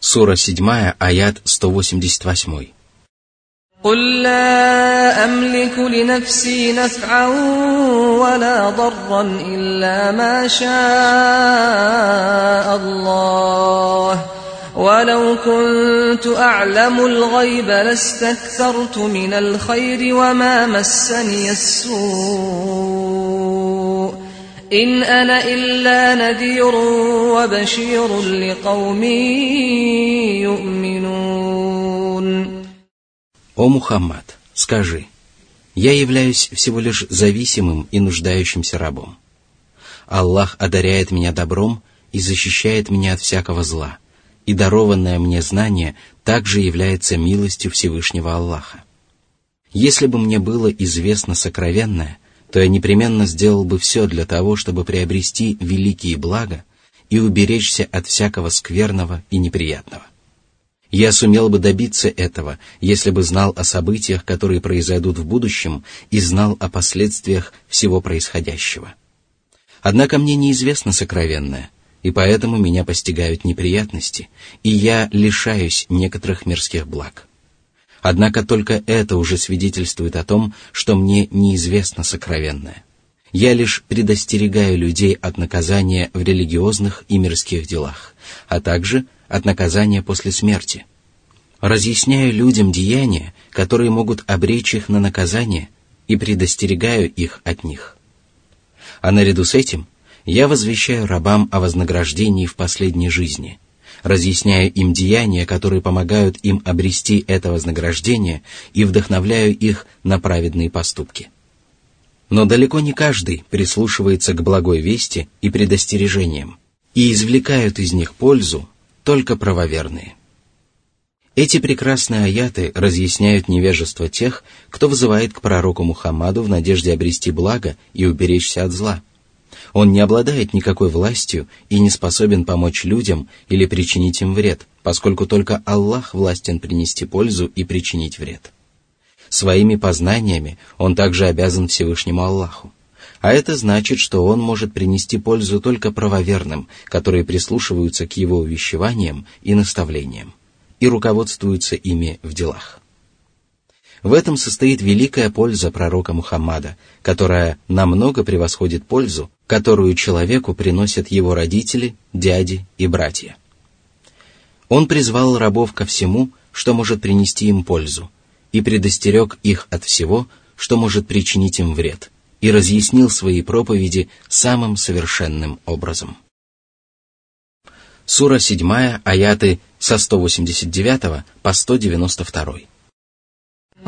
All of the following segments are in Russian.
Сура 7, аят 188. قل لا أملك لنفسي نفعا ولا ضرا إلا ما شاء الله ولو كنت أعلم الغيب لاستكثرت من الخير وما مسني السوء إن أنا إلا نذير وبشير لقوم يؤمنون «О Мухаммад, скажи, я являюсь всего лишь зависимым и нуждающимся рабом. Аллах одаряет меня добром и защищает меня от всякого зла, и дарованное мне знание также является милостью Всевышнего Аллаха. Если бы мне было известно сокровенное, то я непременно сделал бы все для того, чтобы приобрести великие блага и уберечься от всякого скверного и неприятного. Я сумел бы добиться этого, если бы знал о событиях, которые произойдут в будущем, и знал о последствиях всего происходящего. Однако мне неизвестно сокровенное, и поэтому меня постигают неприятности, и я лишаюсь некоторых мирских благ. Однако только это уже свидетельствует о том, что мне неизвестно сокровенное. Я лишь предостерегаю людей от наказания в религиозных и мирских делах, а также – от наказания после смерти. Разъясняю людям деяния, которые могут обречь их на наказание, и предостерегаю их от них. А наряду с этим я возвещаю рабам о вознаграждении в последней жизни, разъясняю им деяния, которые помогают им обрести это вознаграждение и вдохновляю их на праведные поступки. Но далеко не каждый прислушивается к благой вести и предостережениям, и извлекают из них пользу только правоверные. Эти прекрасные аяты разъясняют невежество тех, кто вызывает к пророку Мухаммаду в надежде обрести благо и уберечься от зла. Он не обладает никакой властью и не способен помочь людям или причинить им вред, поскольку только Аллах властен принести пользу и причинить вред. Своими познаниями он также обязан Всевышнему Аллаху. А это значит, что он может принести пользу только правоверным, которые прислушиваются к его увещеваниям и наставлениям, и руководствуются ими в делах. В этом состоит великая польза пророка Мухаммада, которая намного превосходит пользу, которую человеку приносят его родители, дяди и братья. Он призвал рабов ко всему, что может принести им пользу, и предостерег их от всего, что может причинить им вред – и разъяснил свои проповеди самым совершенным образом. Сура 7, аяты со 189 по 192.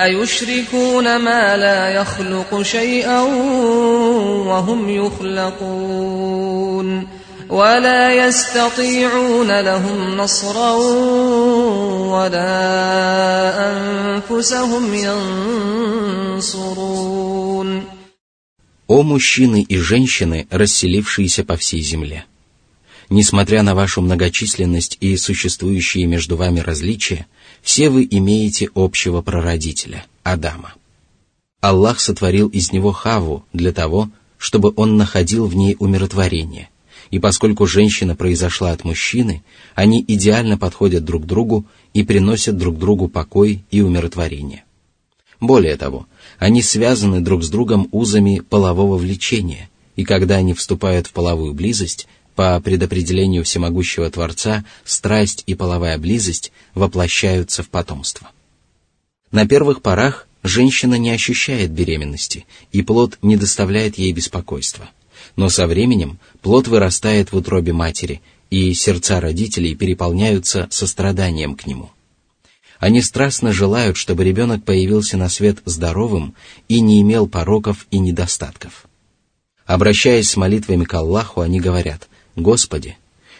أيشركون ما لا يخلق شيئا وهم يخلقون ولا يستطيعون لهم نصرا ولا أنفسهم ينصرون О мужчины и женщины, расселившиеся по всей земле! Несмотря на вашу многочисленность и существующие между вами различия, все вы имеете общего прародителя, Адама. Аллах сотворил из него Хаву для того, чтобы он находил в ней умиротворение. И поскольку женщина произошла от мужчины, они идеально подходят друг другу и приносят друг другу покой и умиротворение. Более того, они связаны друг с другом узами полового влечения, и когда они вступают в половую близость, по предопределению всемогущего Творца, страсть и половая близость воплощаются в потомство. На первых порах женщина не ощущает беременности, и плод не доставляет ей беспокойства. Но со временем плод вырастает в утробе матери, и сердца родителей переполняются состраданием к нему. Они страстно желают, чтобы ребенок появился на свет здоровым и не имел пороков и недостатков. Обращаясь с молитвами к Аллаху, они говорят, «Господи,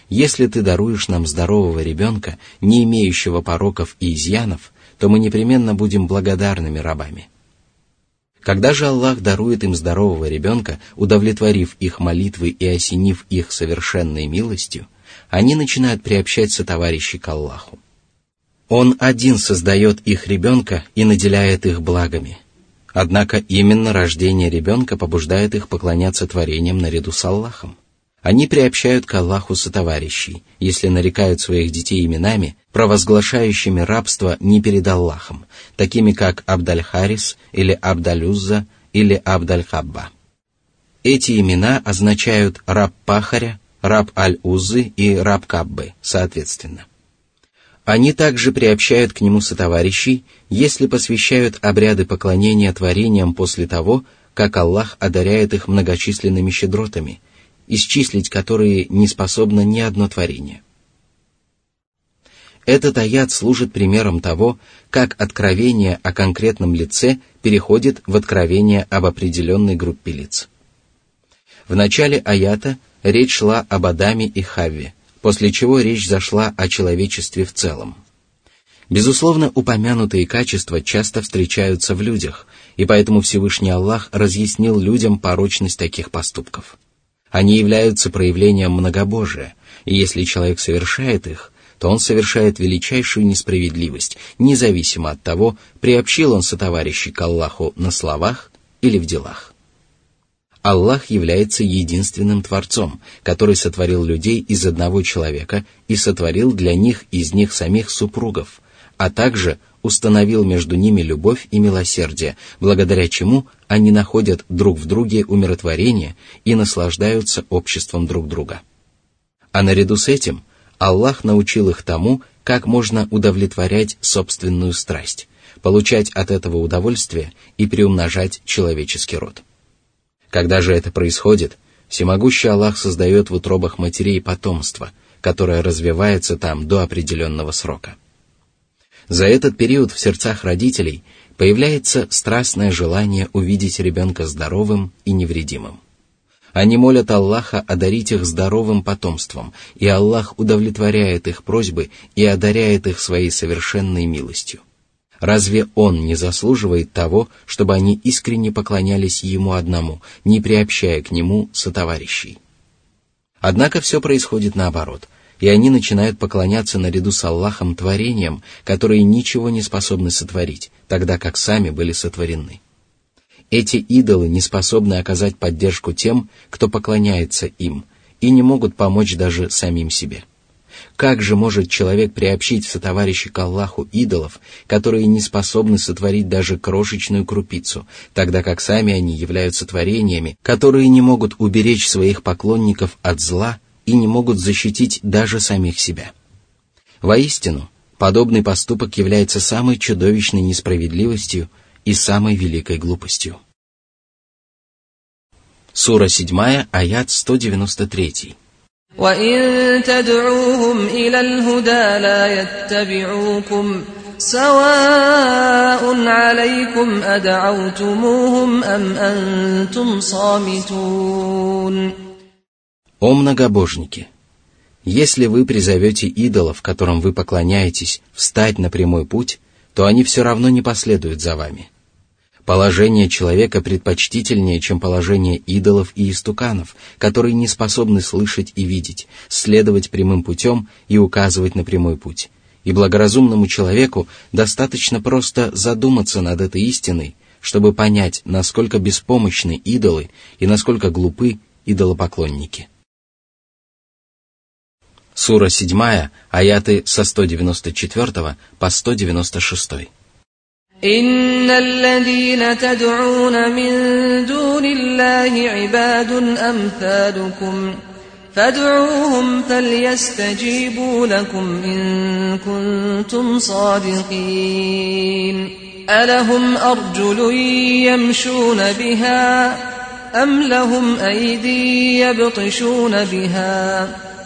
если Ты даруешь нам здорового ребенка, не имеющего пороков и изъянов, то мы непременно будем благодарными рабами». Когда же Аллах дарует им здорового ребенка, удовлетворив их молитвы и осенив их совершенной милостью, они начинают приобщать сотоварищей к Аллаху. Он один создает их ребенка и наделяет их благами. Однако именно рождение ребенка побуждает их поклоняться творениям наряду с Аллахом. Они приобщают к Аллаху сотоварищей, если нарекают своих детей именами, провозглашающими рабство не перед Аллахом, такими как Абдаль-Харис или Абдалюзза или Абдаль-Хабба. Эти имена означают раб Пахаря, раб Аль-Узы и раб Каббы, соответственно. Они также приобщают к нему сотоварищей, если посвящают обряды поклонения творениям после того, как Аллах одаряет их многочисленными щедротами, исчислить которые не способно ни одно творение. Этот аят служит примером того, как откровение о конкретном лице переходит в откровение об определенной группе лиц. В начале аята речь шла об Адаме и Хавве, после чего речь зашла о человечестве в целом. Безусловно, упомянутые качества часто встречаются в людях, и поэтому Всевышний Аллах разъяснил людям порочность таких поступков. Они являются проявлением многобожия, и если человек совершает их, то он совершает величайшую несправедливость, независимо от того, приобщил он сотоварищей к Аллаху на словах или в делах. Аллах является единственным Творцом, который сотворил людей из одного человека и сотворил для них из них самих супругов, а также установил между ними любовь и милосердие, благодаря чему они находят друг в друге умиротворение и наслаждаются обществом друг друга. А наряду с этим Аллах научил их тому, как можно удовлетворять собственную страсть, получать от этого удовольствие и приумножать человеческий род. Когда же это происходит, всемогущий Аллах создает в утробах матерей потомство, которое развивается там до определенного срока. За этот период в сердцах родителей появляется страстное желание увидеть ребенка здоровым и невредимым. Они молят Аллаха одарить их здоровым потомством, и Аллах удовлетворяет их просьбы и одаряет их своей совершенной милостью. Разве он не заслуживает того, чтобы они искренне поклонялись ему одному, не приобщая к нему сотоварищей? Однако все происходит наоборот, и они начинают поклоняться наряду с Аллахом творениям, которые ничего не способны сотворить, тогда как сами были сотворены. Эти идолы не способны оказать поддержку тем, кто поклоняется им, и не могут помочь даже самим себе. Как же может человек приобщить в сотоварищи к Аллаху идолов, которые не способны сотворить даже крошечную крупицу, тогда как сами они являются творениями, которые не могут уберечь своих поклонников от зла и не могут защитить даже самих себя? Воистину, подобный поступок является самой чудовищной несправедливостью и самой великой глупостью. Сура 7, аят 193. وإن تدعوهم إلى الهدى لا يتبعوكم سواء عليكم أدعوتموهم أم أنتم صامتون о многобожники! Если вы призовете идолов, которым вы поклоняетесь, встать на прямой путь, то они все равно не последуют за вами – Положение человека предпочтительнее, чем положение идолов и истуканов, которые не способны слышать и видеть, следовать прямым путем и указывать на прямой путь. И благоразумному человеку достаточно просто задуматься над этой истиной, чтобы понять, насколько беспомощны идолы и насколько глупы идолопоклонники. Сура 7, аяты со 194 по 196. إن الذين تدعون من دون الله عباد أمثالكم فادعوهم فليستجيبوا لكم إن كنتم صادقين ألهم أرجل يمشون بها أم لهم أيدي يبطشون بها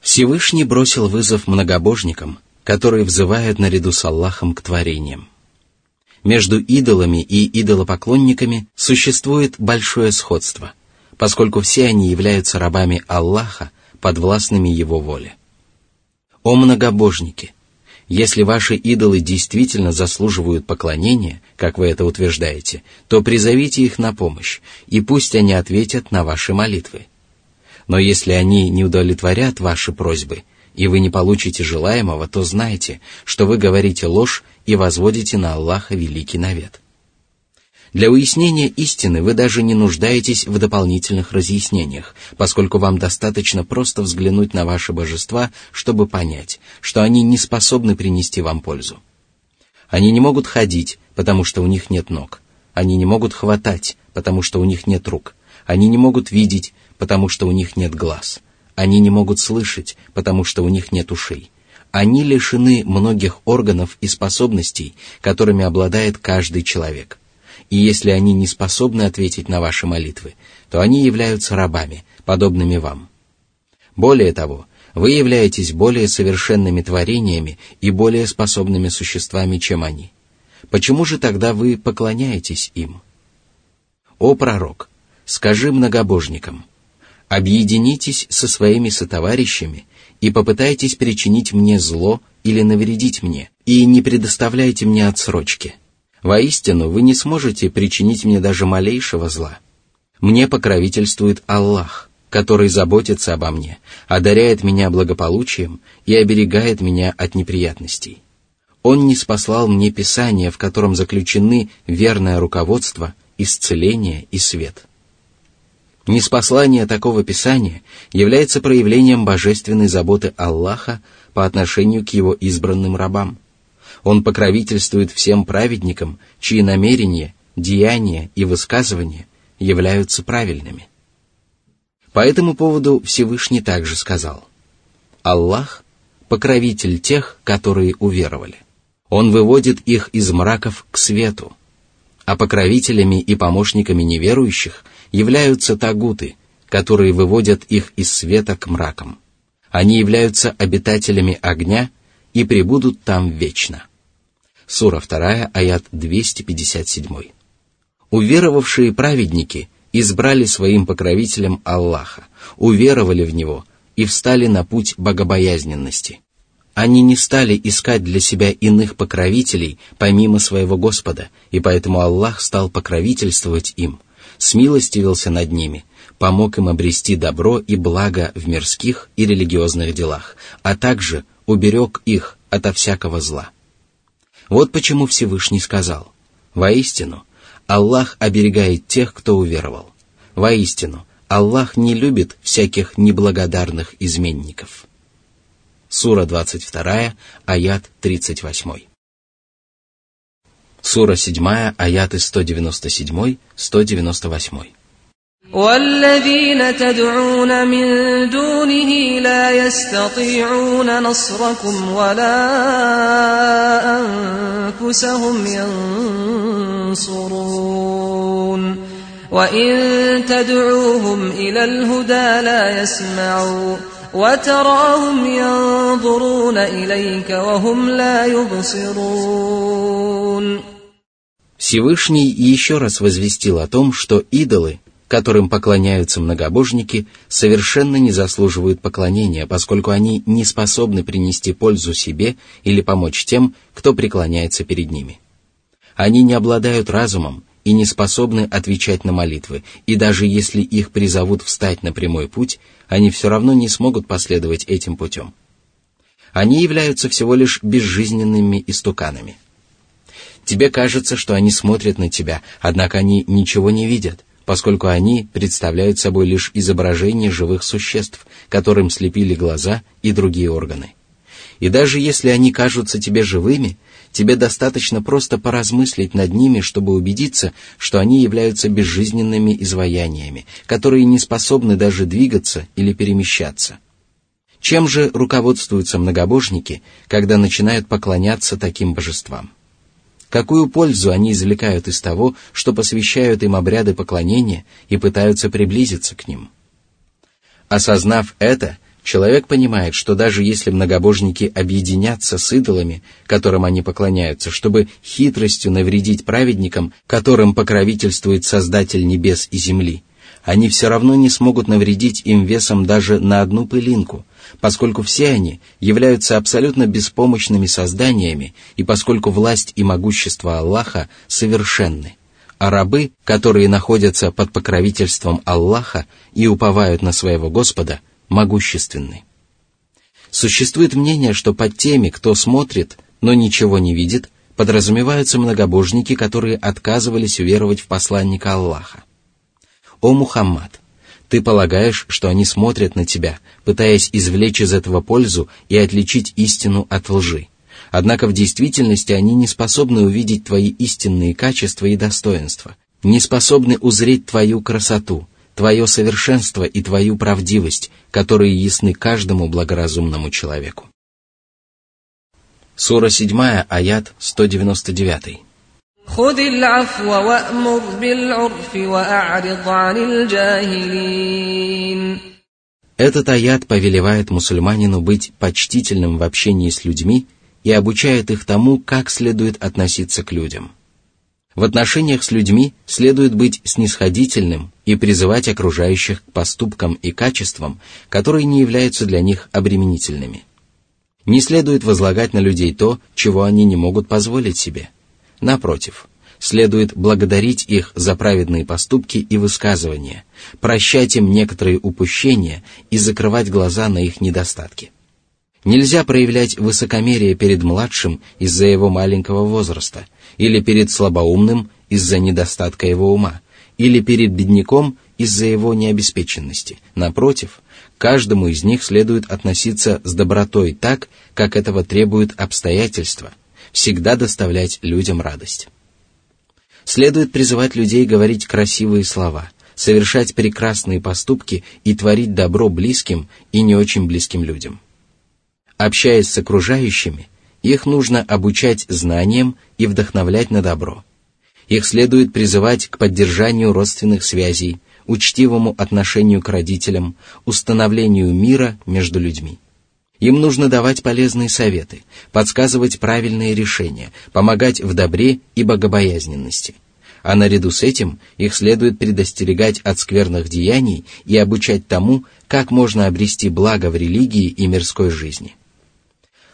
Всевышний бросил вызов многобожникам, которые взывают наряду с Аллахом к творениям. Между идолами и идолопоклонниками существует большое сходство, поскольку все они являются рабами Аллаха, подвластными Его воле. О многобожники! Если ваши идолы действительно заслуживают поклонения, как вы это утверждаете, то призовите их на помощь, и пусть они ответят на ваши молитвы. Но если они не удовлетворят ваши просьбы, и вы не получите желаемого, то знайте, что вы говорите ложь и возводите на Аллаха великий навет. Для уяснения истины вы даже не нуждаетесь в дополнительных разъяснениях, поскольку вам достаточно просто взглянуть на ваши божества, чтобы понять, что они не способны принести вам пользу. Они не могут ходить, потому что у них нет ног. Они не могут хватать, потому что у них нет рук. Они не могут видеть, потому что у них нет глаз. Они не могут слышать, потому что у них нет ушей. Они лишены многих органов и способностей, которыми обладает каждый человек. И если они не способны ответить на ваши молитвы, то они являются рабами, подобными вам. Более того, вы являетесь более совершенными творениями и более способными существами, чем они. Почему же тогда вы поклоняетесь им? О пророк, скажи многобожникам, объединитесь со своими сотоварищами и попытайтесь причинить мне зло или навредить мне, и не предоставляйте мне отсрочки. Воистину, вы не сможете причинить мне даже малейшего зла. Мне покровительствует Аллах, который заботится обо мне, одаряет меня благополучием и оберегает меня от неприятностей. Он не спаслал мне Писание, в котором заключены верное руководство, исцеление и свет. Неспослание такого Писания является проявлением божественной заботы Аллаха по отношению к его избранным рабам – он покровительствует всем праведникам, чьи намерения, деяния и высказывания являются правильными. По этому поводу Всевышний также сказал, «Аллах – покровитель тех, которые уверовали. Он выводит их из мраков к свету, а покровителями и помощниками неверующих являются тагуты, которые выводят их из света к мракам. Они являются обитателями огня и пребудут там вечно. Сура 2, аят 257. Уверовавшие праведники избрали своим покровителем Аллаха, уверовали в Него и встали на путь богобоязненности. Они не стали искать для себя иных покровителей помимо своего Господа, и поэтому Аллах стал покровительствовать им, смилостивился над ними, помог им обрести добро и благо в мирских и религиозных делах, а также уберег их ото всякого зла. Вот почему Всевышний сказал, «Воистину, Аллах оберегает тех, кто уверовал. Воистину, Аллах не любит всяких неблагодарных изменников». Сура 22, аят 38. Сура 7, аяты 197-198. والذين تدعون من دونه لا يستطيعون نصركم ولا أنفسهم ينصرون وإن تدعوهم إلى الهدى لا يسمعوا وتراهم ينظرون إليك وهم لا يبصرون Всевышний еще раз возвестил о том, что идолы которым поклоняются многобожники, совершенно не заслуживают поклонения, поскольку они не способны принести пользу себе или помочь тем, кто преклоняется перед ними. Они не обладают разумом и не способны отвечать на молитвы, и даже если их призовут встать на прямой путь, они все равно не смогут последовать этим путем. Они являются всего лишь безжизненными истуканами. Тебе кажется, что они смотрят на тебя, однако они ничего не видят, поскольку они представляют собой лишь изображение живых существ, которым слепили глаза и другие органы. И даже если они кажутся тебе живыми, тебе достаточно просто поразмыслить над ними, чтобы убедиться, что они являются безжизненными изваяниями, которые не способны даже двигаться или перемещаться. Чем же руководствуются многобожники, когда начинают поклоняться таким божествам? Какую пользу они извлекают из того, что посвящают им обряды поклонения и пытаются приблизиться к ним? Осознав это, человек понимает, что даже если многобожники объединятся с идолами, которым они поклоняются, чтобы хитростью навредить праведникам, которым покровительствует Создатель небес и земли, они все равно не смогут навредить им весом даже на одну пылинку, поскольку все они являются абсолютно беспомощными созданиями и поскольку власть и могущество Аллаха совершенны, а рабы, которые находятся под покровительством Аллаха и уповают на своего Господа, могущественны. Существует мнение, что под теми, кто смотрит, но ничего не видит, подразумеваются многобожники, которые отказывались уверовать в посланника Аллаха. «О Мухаммад, ты полагаешь, что они смотрят на тебя, пытаясь извлечь из этого пользу и отличить истину от лжи. Однако в действительности они не способны увидеть твои истинные качества и достоинства, не способны узреть твою красоту, твое совершенство и твою правдивость, которые ясны каждому благоразумному человеку. Сура 7, аят 199. خذ العفو وأمر بالعرف وأعرض عن الجاهلين Этот аят повелевает мусульманину быть почтительным в общении с людьми и обучает их тому, как следует относиться к людям. В отношениях с людьми следует быть снисходительным и призывать окружающих к поступкам и качествам, которые не являются для них обременительными. Не следует возлагать на людей то, чего они не могут позволить себе – Напротив, – следует благодарить их за праведные поступки и высказывания, прощать им некоторые упущения и закрывать глаза на их недостатки. Нельзя проявлять высокомерие перед младшим из-за его маленького возраста, или перед слабоумным из-за недостатка его ума, или перед бедняком из-за его необеспеченности. Напротив, каждому из них следует относиться с добротой так, как этого требуют обстоятельства, всегда доставлять людям радость. Следует призывать людей говорить красивые слова, совершать прекрасные поступки и творить добро близким и не очень близким людям. Общаясь с окружающими, их нужно обучать знаниям и вдохновлять на добро. Их следует призывать к поддержанию родственных связей, учтивому отношению к родителям, установлению мира между людьми. Им нужно давать полезные советы, подсказывать правильные решения, помогать в добре и богобоязненности. А наряду с этим их следует предостерегать от скверных деяний и обучать тому, как можно обрести благо в религии и мирской жизни.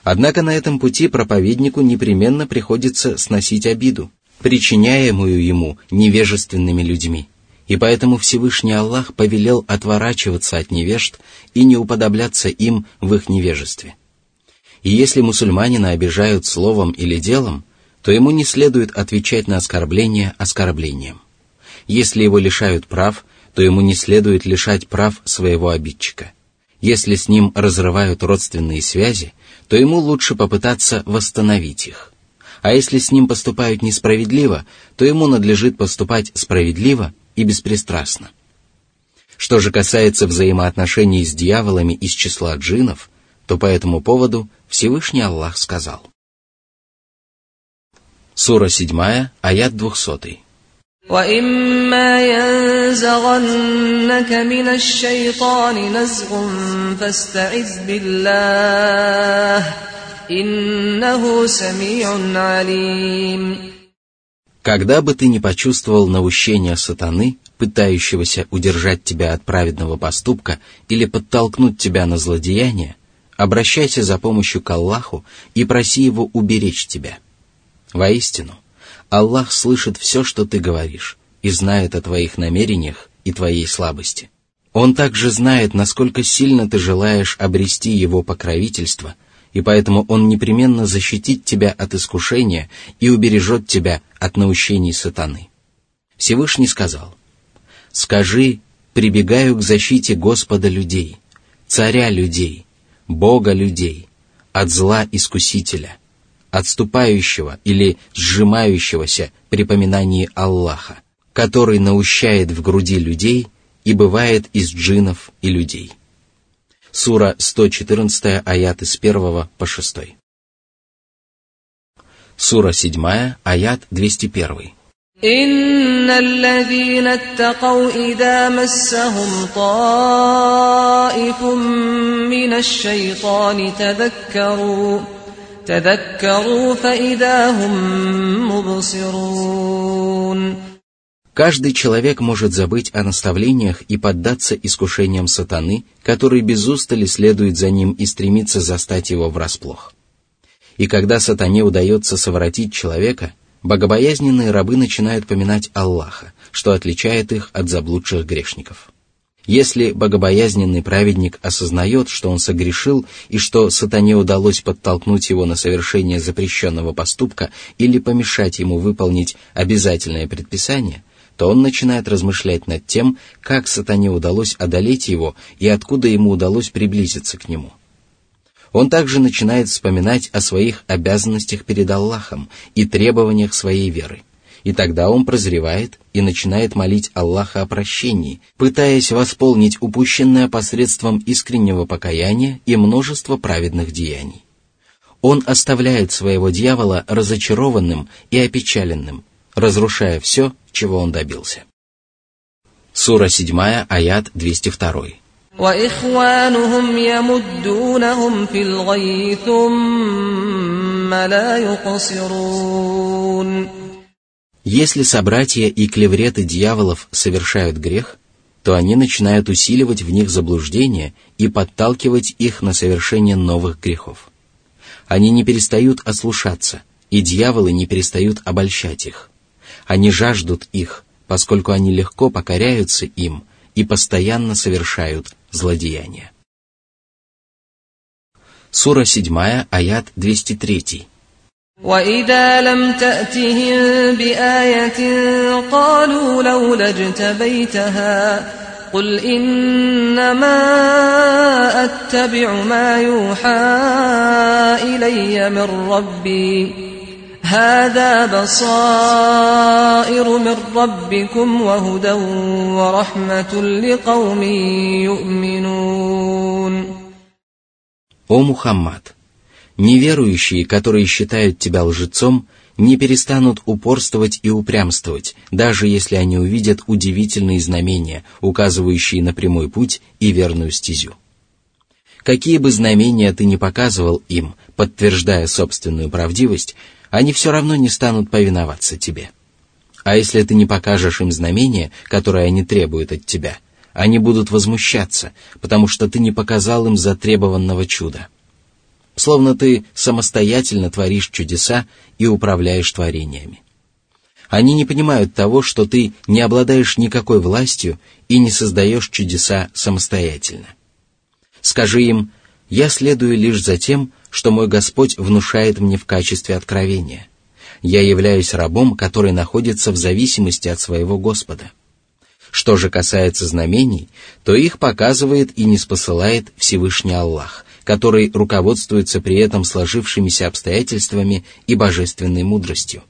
Однако на этом пути проповеднику непременно приходится сносить обиду, причиняемую ему невежественными людьми – и поэтому Всевышний Аллах повелел отворачиваться от невежд и не уподобляться им в их невежестве. И если мусульманина обижают словом или делом, то ему не следует отвечать на оскорбление оскорблением. Если его лишают прав, то ему не следует лишать прав своего обидчика. Если с ним разрывают родственные связи, то ему лучше попытаться восстановить их. А если с ним поступают несправедливо, то ему надлежит поступать справедливо и беспристрастно. Что же касается взаимоотношений с дьяволами из числа джинов, то по этому поводу Всевышний Аллах сказал. Сура 7, аят 200. وإما ينزغنك من الشيطان نزغ فاستعذ بالله إنه سميع عليم когда бы ты не почувствовал наущения сатаны, пытающегося удержать тебя от праведного поступка или подтолкнуть тебя на злодеяние, обращайся за помощью к Аллаху и проси Его уберечь тебя. Воистину, Аллах слышит все, что ты говоришь, и знает о твоих намерениях и твоей слабости. Он также знает, насколько сильно ты желаешь обрести Его покровительство – и поэтому Он непременно защитит тебя от искушения и убережет тебя от наущений сатаны. Всевышний сказал, Скажи, прибегаю к защите Господа людей, царя людей, Бога людей, от зла искусителя, отступающего или сжимающегося при поминании Аллаха, который наущает в груди людей и бывает из джинов и людей. Сура 114, аят с 1 по 6. Сура 7, аят 201. إن الذين اتقوا إذا مسهم طائف من الشيطان تذكروا تذكروا فإذا هم مبصرون Каждый человек может забыть о наставлениях и поддаться искушениям сатаны, который без устали следует за ним и стремится застать его врасплох. И когда сатане удается совратить человека, богобоязненные рабы начинают поминать Аллаха, что отличает их от заблудших грешников. Если богобоязненный праведник осознает, что он согрешил и что сатане удалось подтолкнуть его на совершение запрещенного поступка или помешать ему выполнить обязательное предписание – то он начинает размышлять над тем, как сатане удалось одолеть его и откуда ему удалось приблизиться к нему. Он также начинает вспоминать о своих обязанностях перед Аллахом и требованиях своей веры. И тогда он прозревает и начинает молить Аллаха о прощении, пытаясь восполнить упущенное посредством искреннего покаяния и множества праведных деяний. Он оставляет своего дьявола разочарованным и опечаленным, разрушая все, чего он добился. Сура 7, аят 202. Если собратья и клевреты дьяволов совершают грех, то они начинают усиливать в них заблуждение и подталкивать их на совершение новых грехов. Они не перестают ослушаться, и дьяволы не перестают обольщать их – Они жаждут их, поскольку они легко покоряются им и постоянно совершают злодеяния. Сура 7, аят 203. وإذا لم تأتهم بآية قالوا لولا اجتبيتها قل إنما أتبع ما يوحى إلي من ربي هذا بصائر من ربكم وهدى ورحمة لقوم يؤمنون О Мухаммад! Неверующие, которые считают тебя лжецом, не перестанут упорствовать и упрямствовать, даже если они увидят удивительные знамения, указывающие на прямой путь и верную стезю. Какие бы знамения ты ни показывал им, подтверждая собственную правдивость, они все равно не станут повиноваться тебе. А если ты не покажешь им знамение, которое они требуют от тебя, они будут возмущаться, потому что ты не показал им затребованного чуда. Словно ты самостоятельно творишь чудеса и управляешь творениями. Они не понимают того, что ты не обладаешь никакой властью и не создаешь чудеса самостоятельно. Скажи им, я следую лишь за тем, что мой Господь внушает мне в качестве откровения. Я являюсь рабом, который находится в зависимости от своего Господа. Что же касается знамений, то их показывает и не спосылает Всевышний Аллах, который руководствуется при этом сложившимися обстоятельствами и божественной мудростью.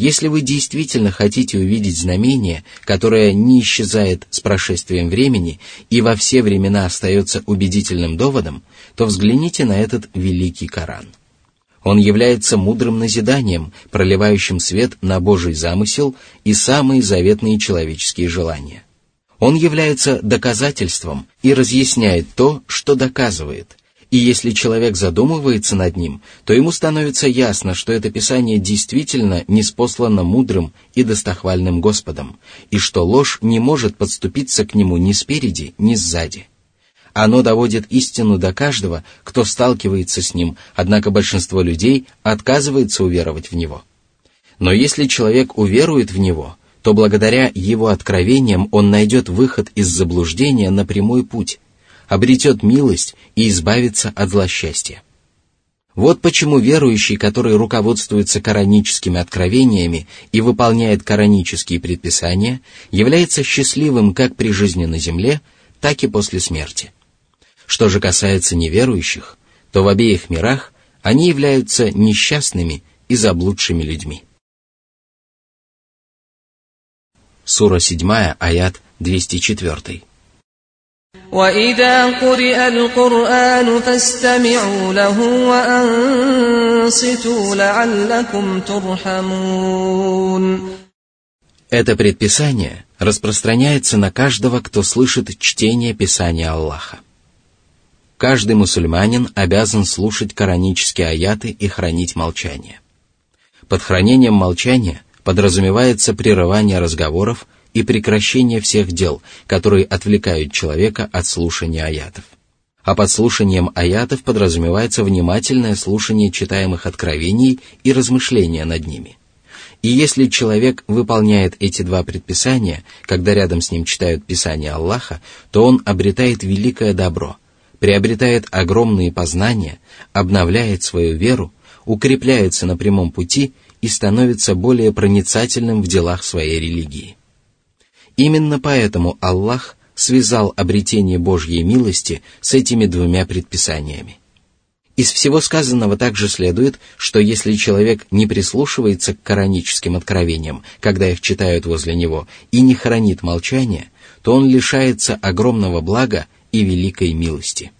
Если вы действительно хотите увидеть знамение, которое не исчезает с прошествием времени и во все времена остается убедительным доводом, то взгляните на этот великий Коран. Он является мудрым назиданием, проливающим свет на Божий замысел и самые заветные человеческие желания. Он является доказательством и разъясняет то, что доказывает, и если человек задумывается над ним, то ему становится ясно, что это Писание действительно неспослано мудрым и достохвальным Господом, и что ложь не может подступиться к нему ни спереди, ни сзади. Оно доводит истину до каждого, кто сталкивается с ним, однако большинство людей отказывается уверовать в него. Но если человек уверует в него, то благодаря его откровениям он найдет выход из заблуждения на прямой путь, обретет милость и избавится от злосчастья. Вот почему верующий, который руководствуется кораническими откровениями и выполняет коранические предписания, является счастливым как при жизни на земле, так и после смерти. Что же касается неверующих, то в обеих мирах они являются несчастными и заблудшими людьми. Сура 7, аят 204. وإذا قرئ القرآن فاستمعوا له وأنصتوا لعلكم ترحمون Это предписание распространяется на каждого, кто слышит чтение Писания Аллаха. Каждый мусульманин обязан слушать коранические аяты и хранить молчание. Под хранением молчания подразумевается прерывание разговоров и прекращение всех дел, которые отвлекают человека от слушания аятов. А под слушанием аятов подразумевается внимательное слушание читаемых откровений и размышления над ними. И если человек выполняет эти два предписания, когда рядом с ним читают Писание Аллаха, то он обретает великое добро, приобретает огромные познания, обновляет свою веру, укрепляется на прямом пути и становится более проницательным в делах своей религии. Именно поэтому Аллах связал обретение Божьей милости с этими двумя предписаниями. Из всего сказанного также следует, что если человек не прислушивается к кораническим откровениям, когда их читают возле него, и не хранит молчание, то он лишается огромного блага и великой милости.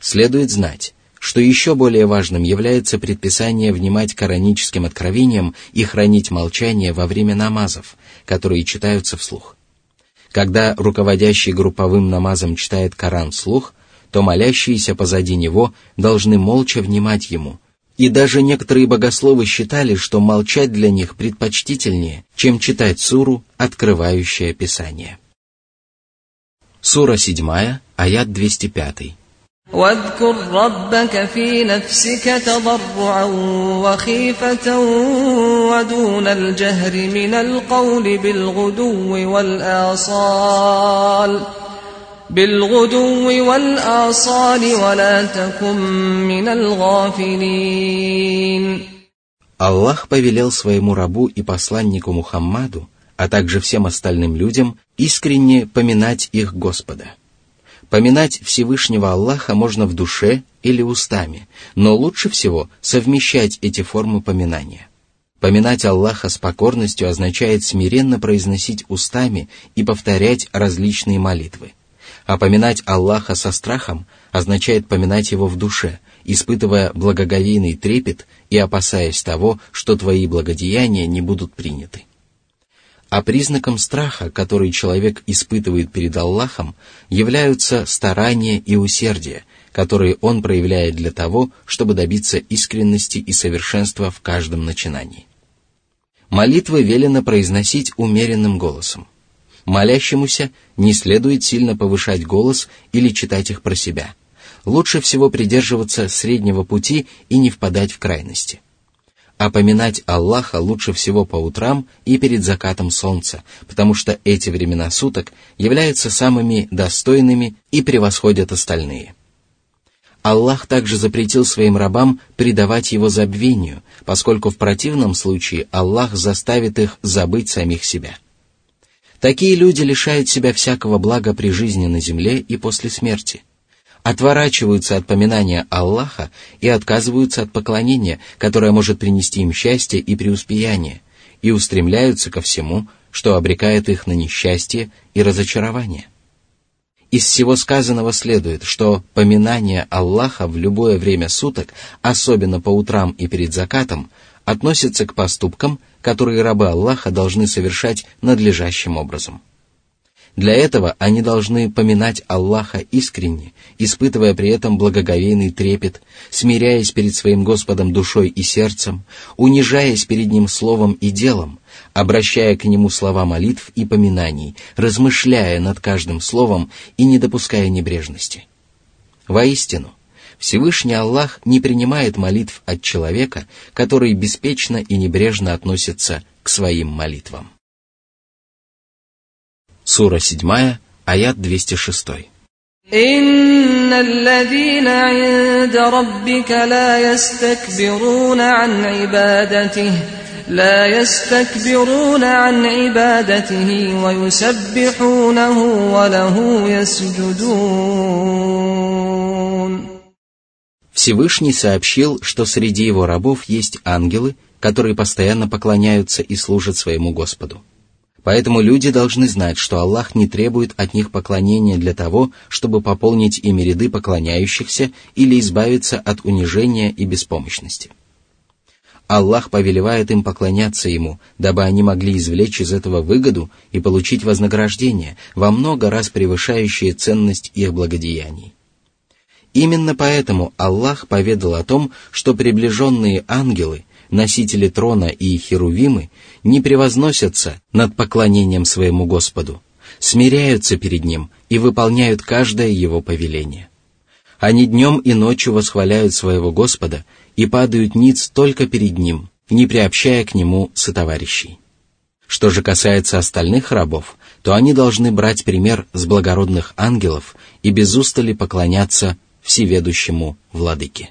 Следует знать, что еще более важным является предписание внимать кораническим откровениям и хранить молчание во время намазов, которые читаются вслух. Когда руководящий групповым намазом читает Коран вслух, то молящиеся позади него должны молча внимать ему. И даже некоторые богословы считали, что молчать для них предпочтительнее, чем читать суру, открывающее Писание. Сура 7, аят 205. واذكر ربك في نفسك تضرعا وخيفة ودون الجهر من القول بالغدو والآصال بالغدو والآصال ولا تكن من الغافلين Аллах повелел своему рабу и посланнику Мухаммаду, а также всем остальным людям, искренне поминать их Господа – Поминать Всевышнего Аллаха можно в душе или устами, но лучше всего совмещать эти формы поминания. Поминать Аллаха с покорностью означает смиренно произносить устами и повторять различные молитвы. А поминать Аллаха со страхом означает поминать Его в душе, испытывая благоговейный трепет и опасаясь того, что твои благодеяния не будут приняты. А признаком страха, который человек испытывает перед Аллахом, являются старания и усердие, которые он проявляет для того, чтобы добиться искренности и совершенства в каждом начинании. Молитвы велено произносить умеренным голосом. Молящемуся не следует сильно повышать голос или читать их про себя. Лучше всего придерживаться среднего пути и не впадать в крайности а поминать Аллаха лучше всего по утрам и перед закатом солнца, потому что эти времена суток являются самыми достойными и превосходят остальные. Аллах также запретил своим рабам предавать его забвению, поскольку в противном случае Аллах заставит их забыть самих себя. Такие люди лишают себя всякого блага при жизни на земле и после смерти отворачиваются от поминания Аллаха и отказываются от поклонения, которое может принести им счастье и преуспеяние, и устремляются ко всему, что обрекает их на несчастье и разочарование. Из всего сказанного следует, что поминание Аллаха в любое время суток, особенно по утрам и перед закатом, относится к поступкам, которые рабы Аллаха должны совершать надлежащим образом. Для этого они должны поминать Аллаха искренне, испытывая при этом благоговейный трепет, смиряясь перед своим Господом душой и сердцем, унижаясь перед Ним словом и делом, обращая к Нему слова молитв и поминаний, размышляя над каждым словом и не допуская небрежности. Воистину, Всевышний Аллах не принимает молитв от человека, который беспечно и небрежно относится к своим молитвам. Сура 7, аят 206. إن الذين عند ربك لا يستكبرون عن عبادته لا يستكبرون عن عبادته ويسبحونه وله يسجدون Всевышний сообщил, что среди его рабов есть ангелы, которые постоянно поклоняются и служат своему Господу. Поэтому люди должны знать, что Аллах не требует от них поклонения для того, чтобы пополнить ими ряды поклоняющихся или избавиться от унижения и беспомощности. Аллах повелевает им поклоняться Ему, дабы они могли извлечь из этого выгоду и получить вознаграждение, во много раз превышающее ценность их благодеяний. Именно поэтому Аллах поведал о том, что приближенные ангелы, носители трона и херувимы, не превозносятся над поклонением своему Господу, смиряются перед Ним и выполняют каждое Его повеление. Они днем и ночью восхваляют своего Господа и падают ниц только перед Ним, не приобщая к Нему сотоварищей. Что же касается остальных рабов, то они должны брать пример с благородных ангелов и без устали поклоняться всеведущему владыке.